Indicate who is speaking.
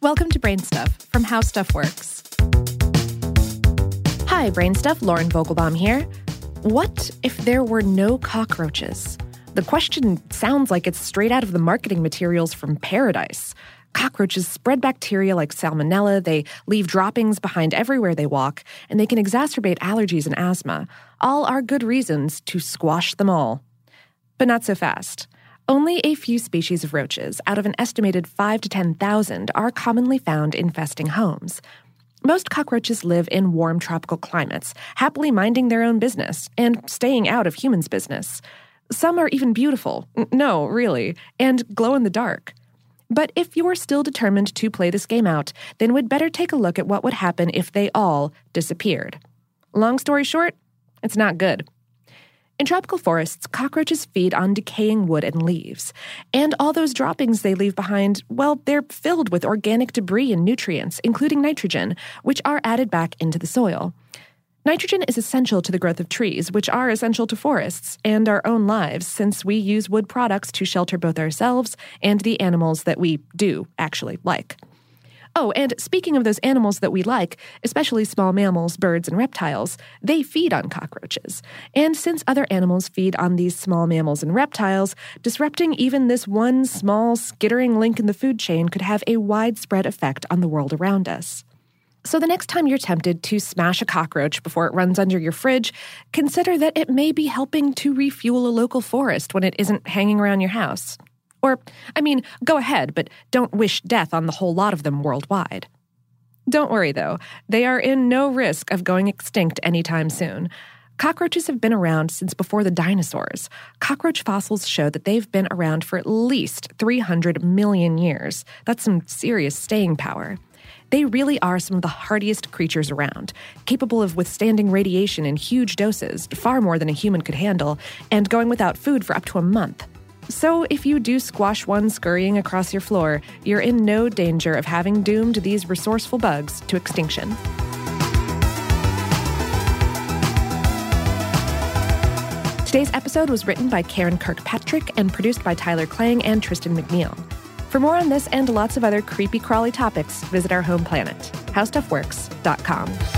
Speaker 1: Welcome to Brain Stuff from How Stuff Works. Hi, Brain Stuff, Lauren Vogelbaum here. What if there were no cockroaches? The question sounds like it's straight out of the marketing materials from Paradise. Cockroaches spread bacteria like salmonella, they leave droppings behind everywhere they walk, and they can exacerbate allergies and asthma. All are good reasons to squash them all. But not so fast. Only a few species of roaches, out of an estimated 5 to 10,000, are commonly found infesting homes. Most cockroaches live in warm tropical climates, happily minding their own business and staying out of humans' business. Some are even beautiful, no, really, and glow in the dark. But if you're still determined to play this game out, then we'd better take a look at what would happen if they all disappeared. Long story short, it's not good. In tropical forests, cockroaches feed on decaying wood and leaves. And all those droppings they leave behind, well, they're filled with organic debris and nutrients, including nitrogen, which are added back into the soil. Nitrogen is essential to the growth of trees, which are essential to forests and our own lives, since we use wood products to shelter both ourselves and the animals that we do actually like. Oh, and speaking of those animals that we like, especially small mammals, birds, and reptiles, they feed on cockroaches. And since other animals feed on these small mammals and reptiles, disrupting even this one small, skittering link in the food chain could have a widespread effect on the world around us. So, the next time you're tempted to smash a cockroach before it runs under your fridge, consider that it may be helping to refuel a local forest when it isn't hanging around your house. Or, I mean, go ahead, but don't wish death on the whole lot of them worldwide. Don't worry, though, they are in no risk of going extinct anytime soon. Cockroaches have been around since before the dinosaurs. Cockroach fossils show that they've been around for at least 300 million years. That's some serious staying power. They really are some of the hardiest creatures around, capable of withstanding radiation in huge doses, far more than a human could handle, and going without food for up to a month. So, if you do squash one scurrying across your floor, you're in no danger of having doomed these resourceful bugs to extinction. Today's episode was written by Karen Kirkpatrick and produced by Tyler Klang and Tristan McNeil. For more on this and lots of other creepy crawly topics, visit our home planet, howstuffworks.com.